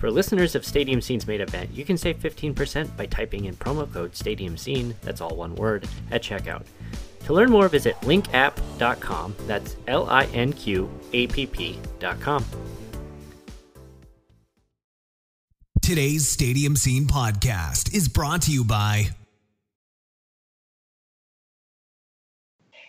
For listeners of Stadium Scene's main event, you can save 15% by typing in promo code Stadium Scene, that's all one word, at checkout. To learn more, visit linqapp.com, that's L I N Q A P P.com. Today's Stadium Scene podcast is brought to you by.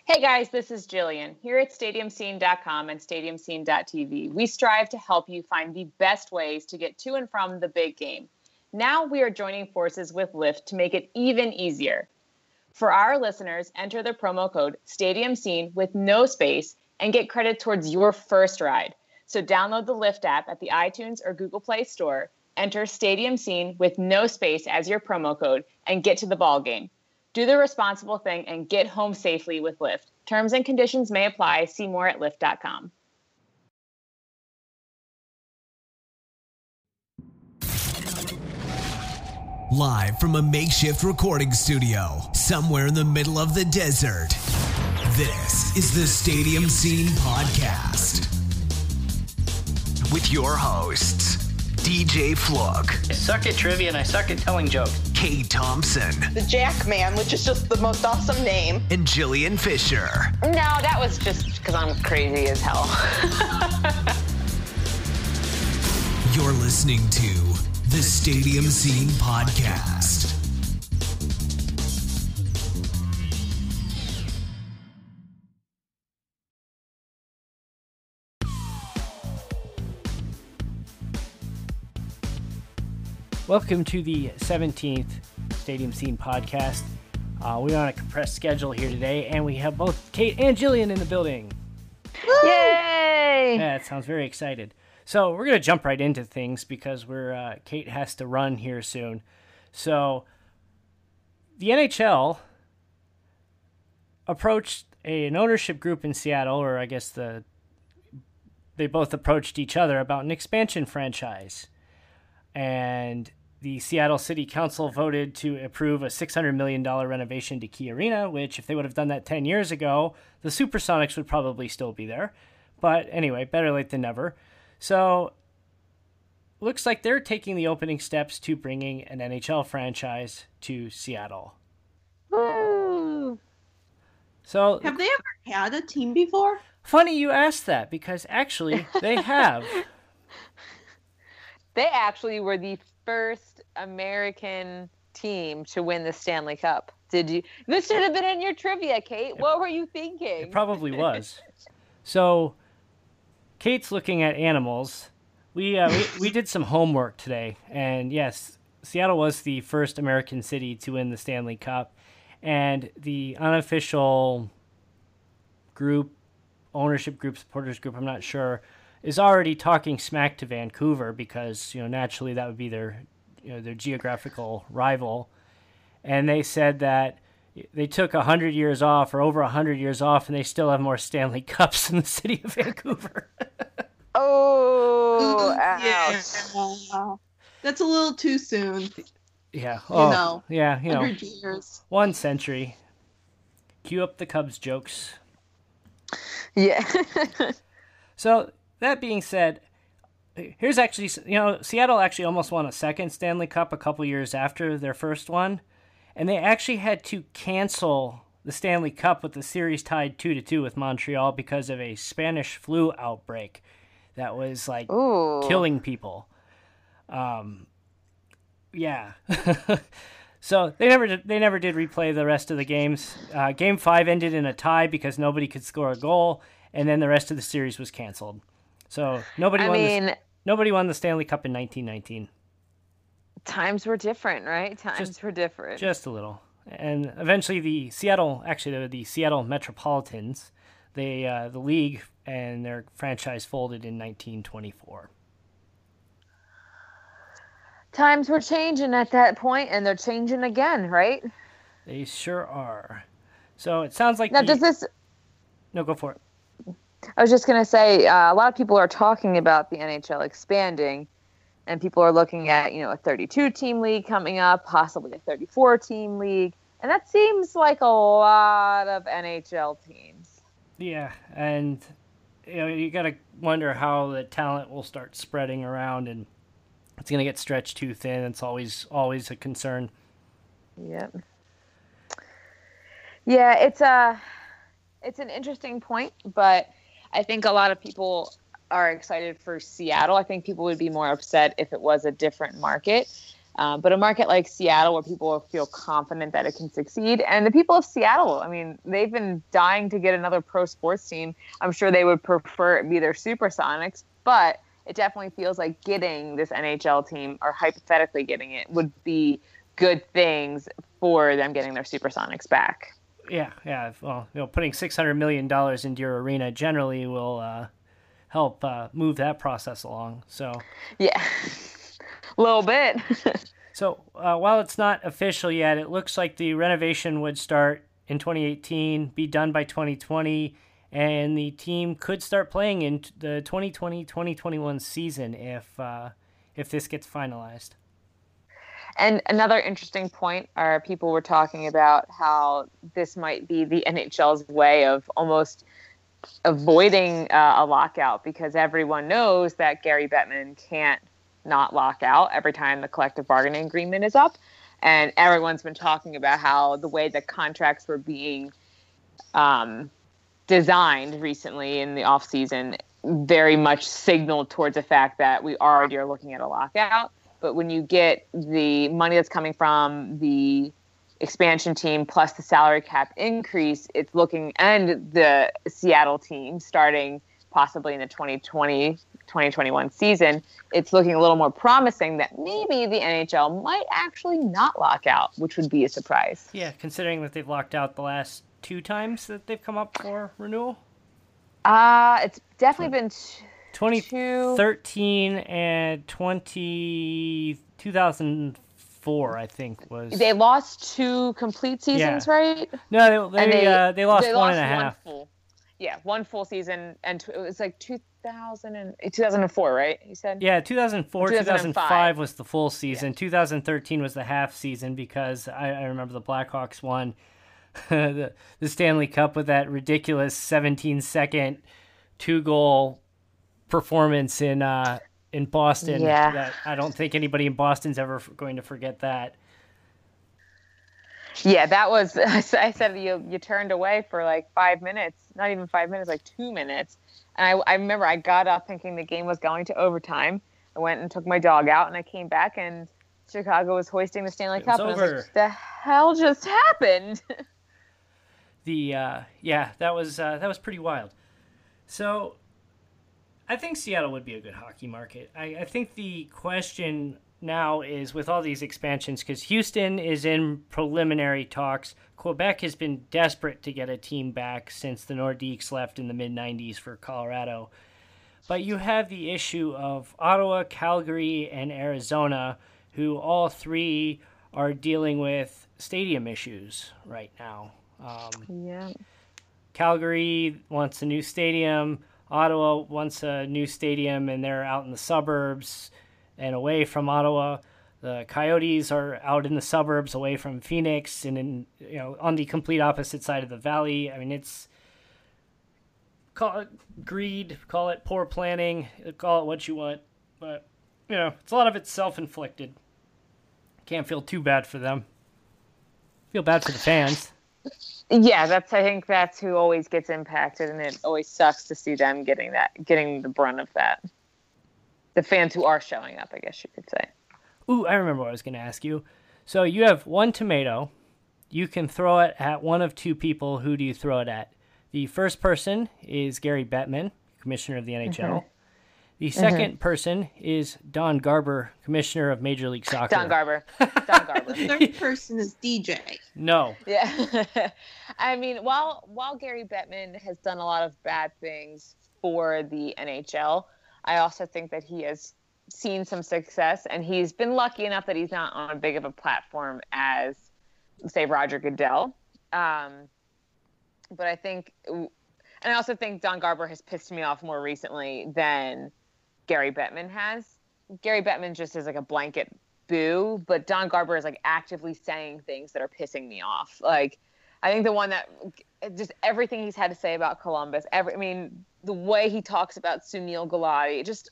Hey guys, this is Jillian. Here at StadiumScene.com and StadiumScene.tv, we strive to help you find the best ways to get to and from the big game. Now we are joining forces with Lyft to make it even easier. For our listeners, enter the promo code STADIUMSCENE with no space and get credit towards your first ride. So download the Lyft app at the iTunes or Google Play Store, enter Stadium Scene with no space as your promo code, and get to the ball game. Do the responsible thing and get home safely with Lyft. Terms and conditions may apply. See more at lyft.com. Live from a makeshift recording studio somewhere in the middle of the desert. This is the Stadium Scene Podcast. With your hosts, DJ Flook, I suck at trivia and I suck at telling jokes. Kate Thompson, the Jack Man, which is just the most awesome name. and Jillian Fisher. No, that was just because I'm crazy as hell. You're listening to the Stadium Scene Podcast. Welcome to the 17th Stadium Scene podcast. Uh, we're on a compressed schedule here today, and we have both Kate and Jillian in the building. Yay! Yeah, it sounds very excited. So we're gonna jump right into things because we're uh, Kate has to run here soon. So the NHL approached a, an ownership group in Seattle, or I guess the they both approached each other about an expansion franchise, and the Seattle City Council voted to approve a $600 million renovation to Key Arena, which, if they would have done that 10 years ago, the Supersonics would probably still be there. But anyway, better late than never. So, looks like they're taking the opening steps to bringing an NHL franchise to Seattle. Woo! So, Have they ever had a team before? funny you asked that because actually they have. They actually were the first American team to win the Stanley Cup. Did you? This should have been in your trivia, Kate. What were you thinking? It probably was. So, Kate's looking at animals. We, uh, we we did some homework today, and yes, Seattle was the first American city to win the Stanley Cup, and the unofficial group, ownership group, supporters group, I'm not sure, is already talking smack to Vancouver because you know naturally that would be their you know their geographical rival, and they said that they took 100 years off or over 100 years off and they still have more Stanley Cups in the city of Vancouver. Oh, yeah. That's a little too soon. yeah. Oh, know, yeah, you know, years. one century. Cue up the Cubs jokes. Yeah. So, that being said, here's actually, you know, Seattle actually almost won a second Stanley Cup a couple years after their first one, and they actually had to cancel the Stanley Cup with the series tied 2 to 2 with Montreal because of a Spanish flu outbreak that was like Ooh. killing people. Um, yeah. so they never did, they never did replay the rest of the games. Uh, game five ended in a tie because nobody could score a goal, and then the rest of the series was canceled. So nobody I won. mean, the, nobody won the Stanley Cup in 1919. times were different, right? Times Just- were different. Just a little. And eventually, the Seattle, actually, the, the Seattle Metropolitans, they uh, the league and their franchise folded in 1924. times were changing at that point, and they're changing again, right? They sure are. So it sounds like Now, the- does this? no go for it. I was just gonna say, uh, a lot of people are talking about the NHL expanding, and people are looking at you know a 32 team league coming up, possibly a 34 team league, and that seems like a lot of NHL teams. Yeah, and you know you got to wonder how the talent will start spreading around, and it's gonna get stretched too thin. It's always always a concern. Yep. Yeah, it's a it's an interesting point, but I think a lot of people are excited for Seattle. I think people would be more upset if it was a different market. Um, but a market like Seattle, where people feel confident that it can succeed, and the people of Seattle, I mean, they've been dying to get another pro sports team. I'm sure they would prefer it be their Supersonics, but it definitely feels like getting this NHL team, or hypothetically getting it, would be good things for them getting their Supersonics back. Yeah, yeah. Well, you know, putting six hundred million dollars into your arena generally will uh, help uh, move that process along. So, Yeah, a little bit. so uh, while it's not official yet, it looks like the renovation would start in 2018, be done by 2020, and the team could start playing in the 2020-2021 season if uh, if this gets finalized. And another interesting point are people were talking about how this might be the NHL's way of almost avoiding uh, a lockout because everyone knows that Gary Bettman can't not lock out every time the collective bargaining agreement is up. And everyone's been talking about how the way the contracts were being um, designed recently in the off season very much signaled towards the fact that we already are looking at a lockout. But when you get the money that's coming from the expansion team plus the salary cap increase, it's looking, and the Seattle team starting possibly in the 2020 2021 season, it's looking a little more promising that maybe the NHL might actually not lock out, which would be a surprise. Yeah, considering that they've locked out the last two times that they've come up for renewal. Uh, it's definitely been t- 2013 and 20, 2004, I think was. they lost two complete seasons, Yeah. right? no, they And they, uh, they lost they one lost and a half. full. Yeah, one full season, and it was like 2000 and 2004, right? You said. Yeah, 2004, 2005, 2005 was the full season. 2013 was the half season because I, I remember the Blackhawks won the, the Stanley Cup with that ridiculous 17 second two goal performance in uh, in Boston. Yeah. That I don't think anybody in Boston's ever going to forget that. Yeah, that was. I said you you turned away for like five minutes, not even five minutes, like two minutes. And I, I remember I got up thinking the game was going to overtime. I went and took my dog out, and I came back, and Chicago was hoisting the Stanley Cup. was and I was like, the hell just happened? the uh, yeah that was uh, that was pretty wild. So I think Seattle would be a good hockey market. I, I think the question now is with all these expansions because Houston is in preliminary talks. Quebec has been desperate to get a team back since the Nordiques left in the mid '90s for Colorado. But you have the issue of Ottawa, Calgary, and Arizona, who all three are dealing with stadium issues right now. Um, yeah. Calgary wants a new stadium. Ottawa wants a new stadium, and they're out in the suburbs and away from Ottawa. The Coyotes are out in the suburbs, away from Phoenix, and in you know on the complete opposite side of the valley. I mean, it's call it greed, call it poor planning, call it what you want, but you know it's a lot of it's self-inflicted. Can't feel too bad for them. Feel bad for the fans. Yeah, that's. I think that's who always gets impacted, and it always sucks to see them getting that, getting the brunt of that. The fans who are showing up, I guess you could say. Ooh, I remember what I was going to ask you. So you have one tomato. You can throw it at one of two people. Who do you throw it at? The first person is Gary Bettman, commissioner of the NHL. Mm-hmm. The 2nd person is Don Garber, commissioner of Major League Soccer. Don Garber. Don Garber. The third person is DJ. No. Yeah. I mean, while while Gary Bettman has done a lot of bad things for the NHL, I also think that he has seen some success, and he's been lucky enough that he's not on a big of a platform as, say, Roger Goodell. Um, but I think, and I also think Don Garber has pissed me off more recently than Gary Bettman has. Gary Bettman just is like a blanket boo, but Don Garber is like actively saying things that are pissing me off. Like, I think the one that just everything he's had to say about Columbus, every I mean, the way he talks about Sunil Gulati, just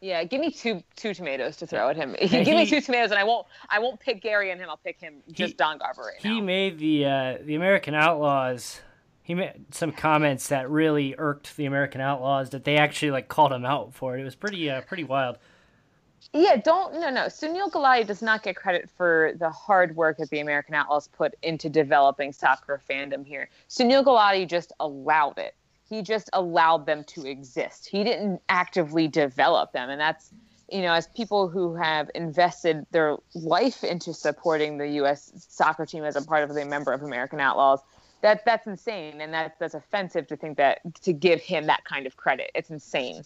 yeah, give me two two tomatoes to throw at him. give me two tomatoes, and I won't I won't pick Gary and him. I'll pick him just he, Don Garber right He now. made the uh, the American Outlaws. He made some comments that really irked the American Outlaws that they actually like called him out for it. It was pretty uh, pretty wild. Yeah, don't no no. Sunil Gulati does not get credit for the hard work that the American Outlaws put into developing soccer fandom here. Sunil Gulati just allowed it. He just allowed them to exist. He didn't actively develop them, and that's you know, as people who have invested their life into supporting the U.S. soccer team as a part of the member of American Outlaws, that that's insane, and that's that's offensive to think that to give him that kind of credit. It's insane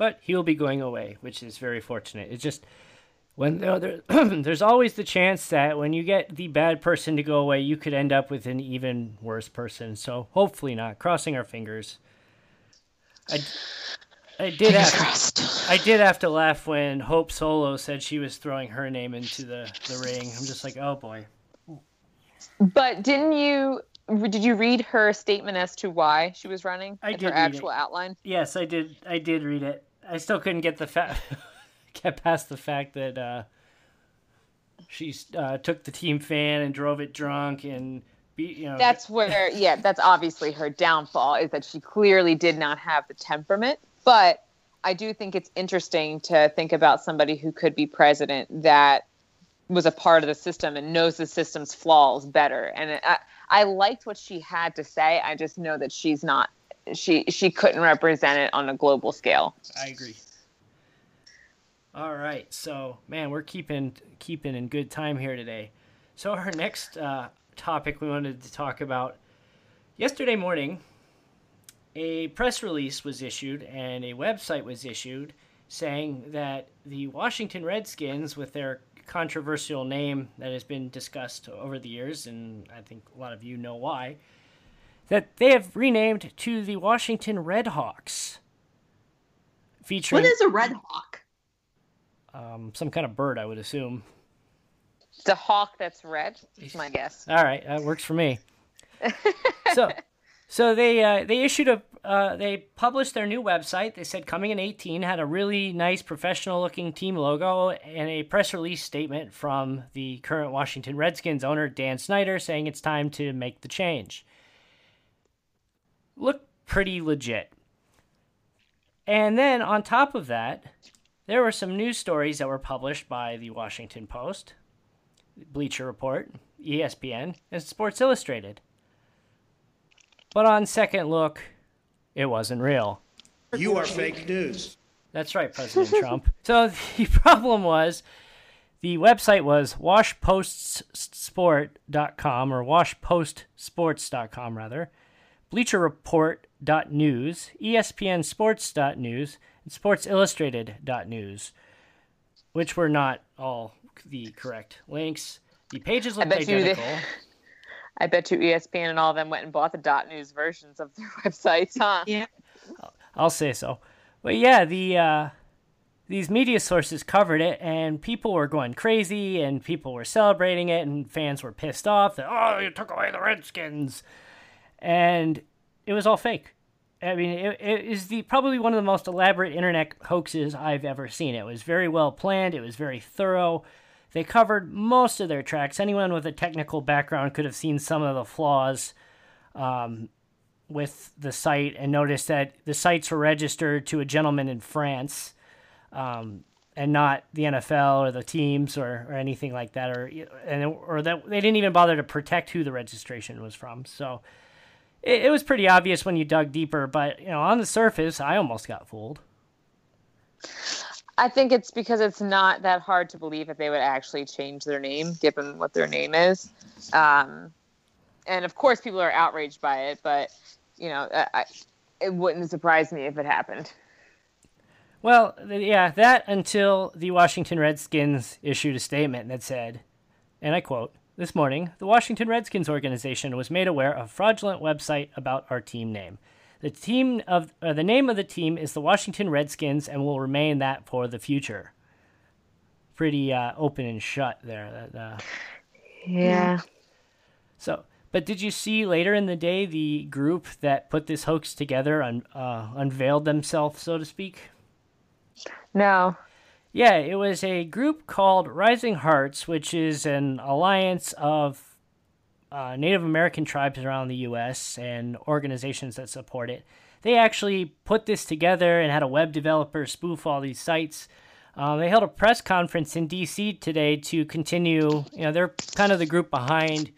but he will be going away, which is very fortunate. It's just when there, there's always the chance that when you get the bad person to go away, you could end up with an even worse person. So hopefully not. Crossing our fingers. I, I did have I did have to laugh when Hope Solo said she was throwing her name into the, the ring. I'm just like, oh boy. But didn't you did you read her statement as to why she was running? I did her actual outline. Yes, I did. I did read it. I still couldn't get the fact get past the fact that uh, she uh, took the team fan and drove it drunk and beat you know. That's where yeah, that's obviously her downfall is that she clearly did not have the temperament. But I do think it's interesting to think about somebody who could be president that was a part of the system and knows the system's flaws better. And I, I liked what she had to say. I just know that she's not she she couldn't represent it on a global scale. I agree. All right, so man, we're keeping keeping in good time here today. So our next uh, topic we wanted to talk about yesterday morning, a press release was issued and a website was issued saying that the Washington Redskins, with their controversial name that has been discussed over the years, and I think a lot of you know why, that they have renamed to the Washington Redhawks. Featuring What is a Red Hawk? Um, some kind of bird, I would assume. The hawk that's red. Is my guess. All right, that works for me. so, so they uh, they issued a uh, they published their new website. They said coming in 18 had a really nice professional looking team logo and a press release statement from the current Washington Redskins owner Dan Snyder saying it's time to make the change looked pretty legit. And then on top of that, there were some news stories that were published by the Washington Post, Bleacher Report, ESPN, and Sports Illustrated. But on second look, it wasn't real. You are fake news. That's right, President Trump. So the problem was the website was washpostsport.com or washpostsports.com rather. Bleacher Report.news, ESPN Sports.news, and Sports Illustrated.news, which were not all the correct links. The pages looked identical. They, I bet you ESPN and all of them went and bought the dot news versions of their websites, huh? Yeah. I'll say so. But yeah, the uh, these media sources covered it, and people were going crazy, and people were celebrating it, and fans were pissed off that oh, you took away the Redskins and it was all fake. I mean, it, it is the probably one of the most elaborate internet hoaxes I've ever seen. It was very well planned. It was very thorough. They covered most of their tracks. Anyone with a technical background could have seen some of the flaws um, with the site and noticed that the sites were registered to a gentleman in France um, and not the NFL or the teams or, or anything like that, or and or that they didn't even bother to protect who the registration was from. So it, it was pretty obvious when you dug deeper, but you know, on the surface, I almost got fooled. I think it's because it's not that hard to believe that they would actually change their name, given what their name is. Um, and of course, people are outraged by it, but you know, I, it wouldn't surprise me if it happened. Well, yeah, that until the Washington Redskins issued a statement that said, and I quote, this morning, the Washington Redskins organization was made aware of fraudulent website about our team name. The team of uh, the name of the team is the Washington Redskins and will remain that for the future. Pretty uh, open and shut there. Uh, yeah. So, but did you see later in the day the group that put this hoax together un, uh, unveiled themselves, so to speak? No. Yeah, it was a group called Rising Hearts, which is an alliance of uh, Native American tribes around the U.S. and organizations that support it. They actually put this together and had a web developer spoof all these sites. Um, they held a press conference in D.C. today to continue. You know, they're kind of the group behind,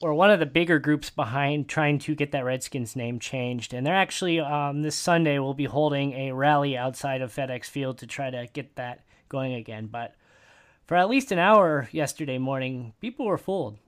or one of the bigger groups behind trying to get that Redskins name changed. And they're actually um, this Sunday will be holding a rally outside of FedEx Field to try to get that going again. But for at least an hour yesterday morning, people were fooled.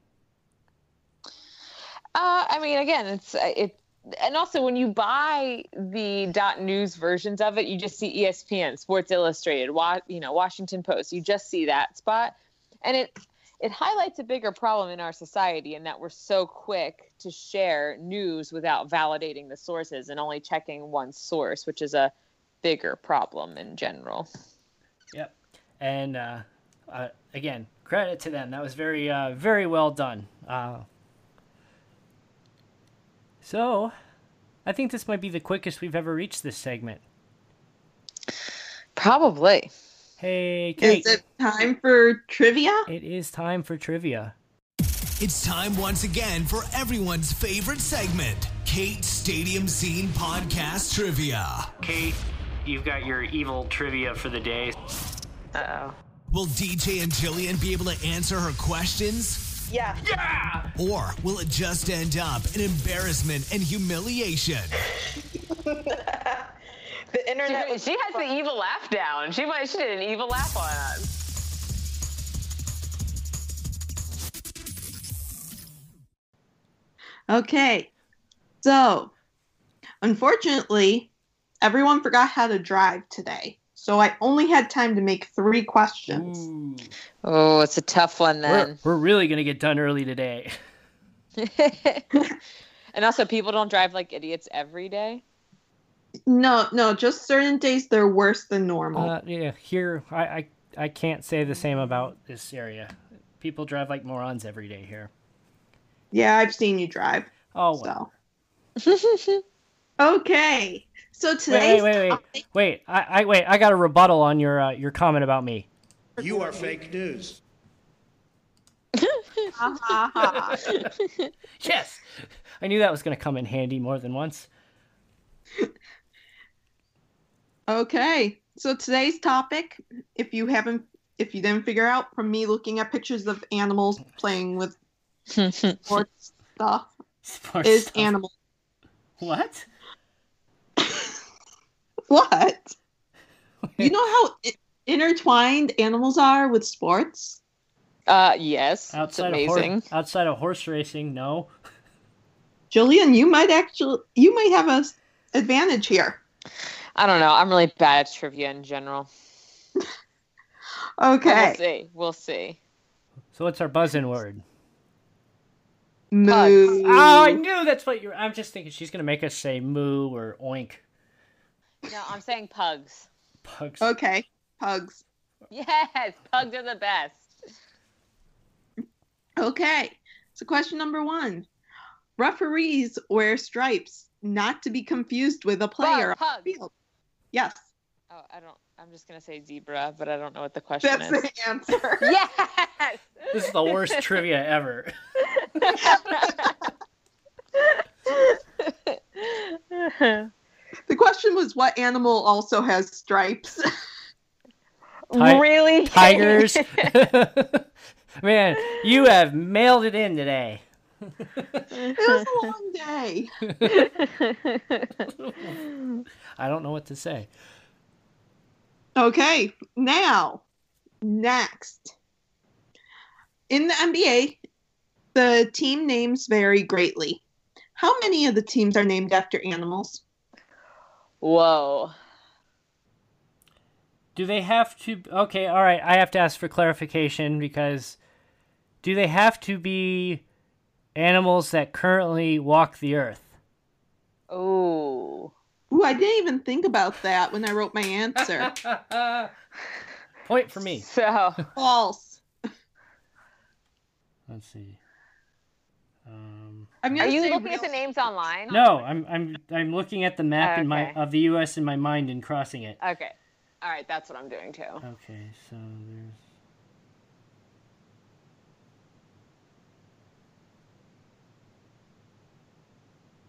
Uh, I mean, again, it's uh, it, and also when you buy the dot news versions of it, you just see ESPN, Sports Illustrated, wa- you know, Washington Post. You just see that spot, and it it highlights a bigger problem in our society in that we're so quick to share news without validating the sources and only checking one source, which is a bigger problem in general. Yep, and uh, uh, again, credit to them. That was very uh, very well done. So, I think this might be the quickest we've ever reached this segment. Probably. Hey, Kate. Is it time for trivia? It is time for trivia. It's time once again for everyone's favorite segment, Kate Stadium Scene Podcast Trivia. Kate, you've got your evil trivia for the day. Uh oh. Will DJ and Jillian be able to answer her questions? Yeah. Yeah! Or will it just end up in embarrassment and humiliation? the internet. She, she has the evil laugh down. She might. She did an evil laugh on us. Okay. So, unfortunately, everyone forgot how to drive today. So I only had time to make three questions. Ooh. Oh, it's a tough one then. We're, we're really going to get done early today. and also, people don't drive like idiots every day. No, no, just certain days they're worse than normal. Uh, yeah, here, I, I, I can't say the same about this area. People drive like morons every day here. Yeah, I've seen you drive. Oh, well. So. okay. So today, wait, wait, wait, wait, wait. I, I wait. I got a rebuttal on your uh, your comment about me. You are fake news. yes, I knew that was going to come in handy more than once. okay, so today's topic, if you haven't, if you didn't figure out from me looking at pictures of animals playing with sports stuff, Sports is stuff. animal. What? What? You know how i- intertwined animals are with sports? Uh, yes, Outside it's of amazing. horse, outside of horse racing, no. Jillian, you might actually, you might have a s- advantage here. I don't know. I'm really bad at trivia in general. Okay. We'll see. We'll see. So what's our buzzing word? Moo. Oh, I knew that's what you're. I'm just thinking she's gonna make us say moo or oink. No, I'm saying pugs. Pugs. Okay. Pugs. Yes, pugs are the best. Okay. So question number one. Referees wear stripes, not to be confused with a player Pug, on the pug. field. Yes, Oh, I don't. I'm just gonna say zebra, but I don't know what the question that's is. the answer. Yes. This is the worst trivia ever. The question was what animal also has stripes? Ti- really? Tigers. Man, you have mailed it in today. it was a long day. I don't know what to say. Okay, now, next. In the NBA, the team names vary greatly. How many of the teams are named after animals? Whoa. Do they have to? Okay, all right. I have to ask for clarification because do they have to be animals that currently walk the earth? Oh. Ooh, I didn't even think about that when I wrote my answer. Point for me. So False. Let's see. Um, I'm are you looking real- at the names online? no, I'm I'm I'm looking at the map in my of the U.S. in my mind and crossing it. Okay. All right, that's what I'm doing too. Okay, so there's.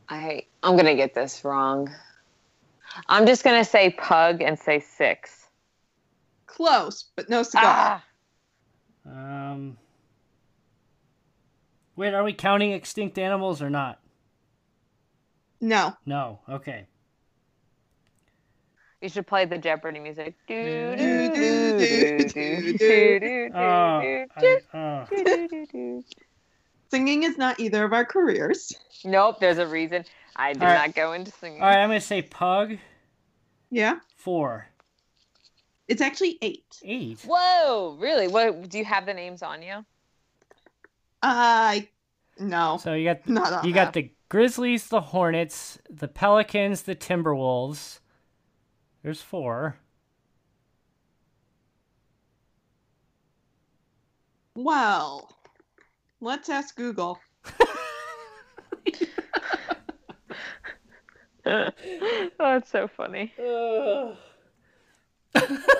I I'm gonna get this wrong. I'm just gonna say pug and say six. Close, but no cigar. Ah, Um. Wait, are we counting extinct animals or not? No. No. Okay. you should play the Jeopardy music. Do, Do, mm. do, do, do, do, do, do. do, do, oh, uh. do, do, do, do. Singing is not either of our careers. Nope, there's a reason. I did All right. not go into singing. All right, I'm gonna say pug Yeah. four It's actually eight. eight. Whoa, really? What do you have the names on you? I no. So you got Not you got the Grizzlies, the Hornets, the Pelicans, the Timberwolves. There's four. Well, let's ask Google. Oh, that's so funny.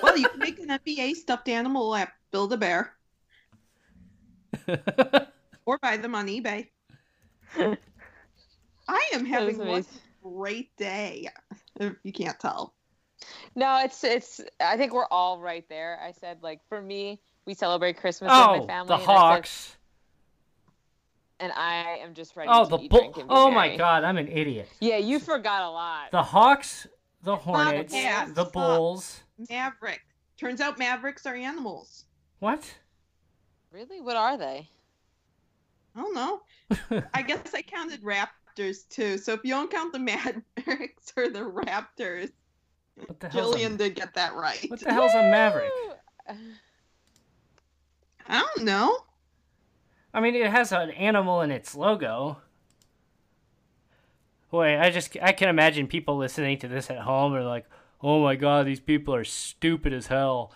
Well, you can make an NBA stuffed animal at Build a Bear or buy them on eBay. I am having one great day. You can't tell. No, it's it's. I think we're all right there. I said like for me, we celebrate Christmas with oh, my family. the and I said- Hawks. and I am just ready. Oh, to the eat, bull. drink, and be Oh my merry. God, I'm an idiot. Yeah, you forgot a lot. The Hawks, the Hornets, Bobcats. the Bulls. Maverick. Turns out Mavericks are animals. What? Really? What are they? I don't know. I guess I counted Raptors too. So if you don't count the Mavericks or the Raptors, What the hell's a, Jillian did get that right. what the hell's a Maverick? I don't know. I mean, it has an animal in its logo. Boy, I just I can imagine people listening to this at home are like, "Oh my god, these people are stupid as hell."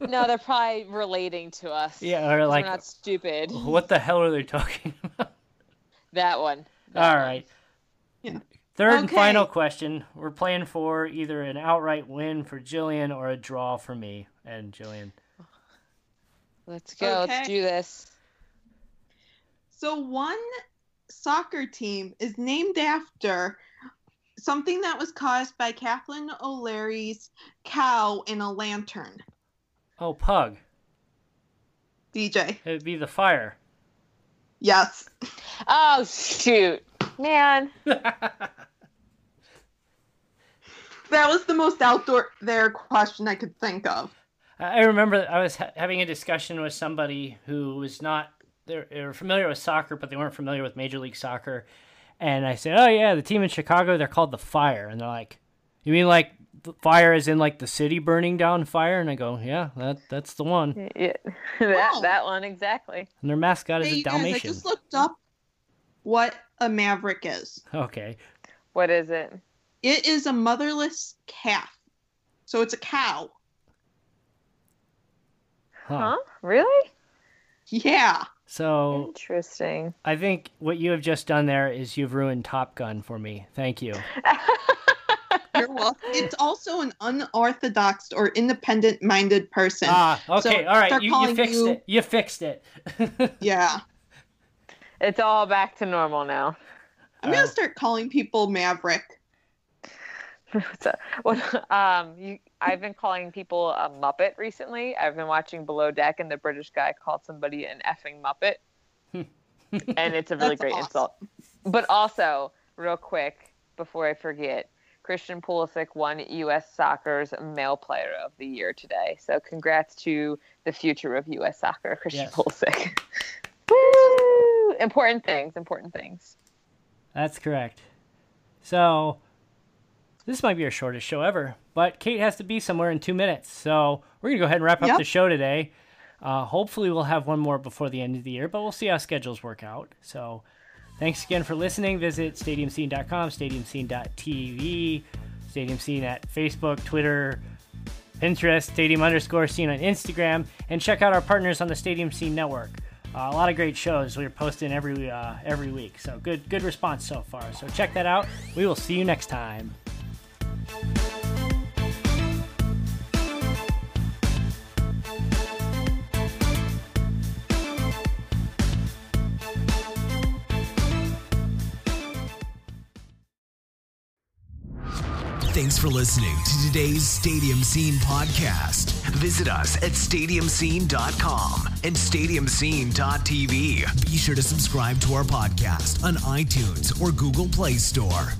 No, they're probably relating to us. Yeah, or 'cause like, we're not stupid. what the hell are they talking about? That one. All right. Yeah. Third and final question. We're playing for either an outright win for Jillian or a draw for me and Jillian. Let's go. Okay. Let's do this. So one soccer team is named after something that was caused by Kathleen O'Leary's cow in a lantern. Oh, Pug. DJ. It'd be the fire. Yes. Oh shoot, man. That was the most outdoor there question I could think of. I I remember I was ha- having a discussion with somebody who was not they're, were familiar with soccer, but they weren't familiar with Major League Soccer. And I said, "Oh yeah, the team in Chicago, they're called the Fire." And they're like, "You mean like the fire is in like the city burning down fire?" And I go, "Yeah, that that's the one." Yeah, that Oh. that one exactly. And their mascot is Hey, a you guys, I Dalmatian. just looked up what a maverick is. Okay. What is it? It is a motherless calf. So it's a cow. Huh. Huh? Really? Yeah. So Interesting. I think what you have just done there is you've ruined Top Gun for me. Thank you. You're it's also an unorthodox or independent minded person. Ah, okay, So all right. You, you fixed you- it. You fixed it. yeah. It's all back to normal now. I'm gonna start calling people Maverick. so, well, um, you, I've been calling people a Muppet recently. I've been watching Below Deck, and the British guy called somebody an effing Muppet, and it's a really That's great awesome. insult. But also, real quick before I forget, Christian Pulisic won U.S. Soccer's Male Player of the Year today. So congrats to the future of U.S. Soccer, Christian Yes. Pulisic. Woo! Important things. Important things. That's correct. So, This might be our shortest show ever, but Kate has to be somewhere in two minutes. So we're going to go ahead and wrap up the show today. Uh, hopefully, we'll have one more before the end of the year, but we'll see how schedules work out. So thanks again for listening. Visit stadiumscene.com, stadiumscene.tv, Stadium Scene at Facebook, Twitter, Pinterest, Stadium underscore scene on Instagram, and check out our partners on the Stadium Scene Network. Uh, a lot of great shows we're posting every uh, every week, so good good response so far. So check that out. We will see you next time. Thanks for listening to today's Stadium Scene podcast. Visit us at stadiumscene.com and stadiumscene.tv. Be sure to subscribe to our podcast on iTunes or Google Play Store.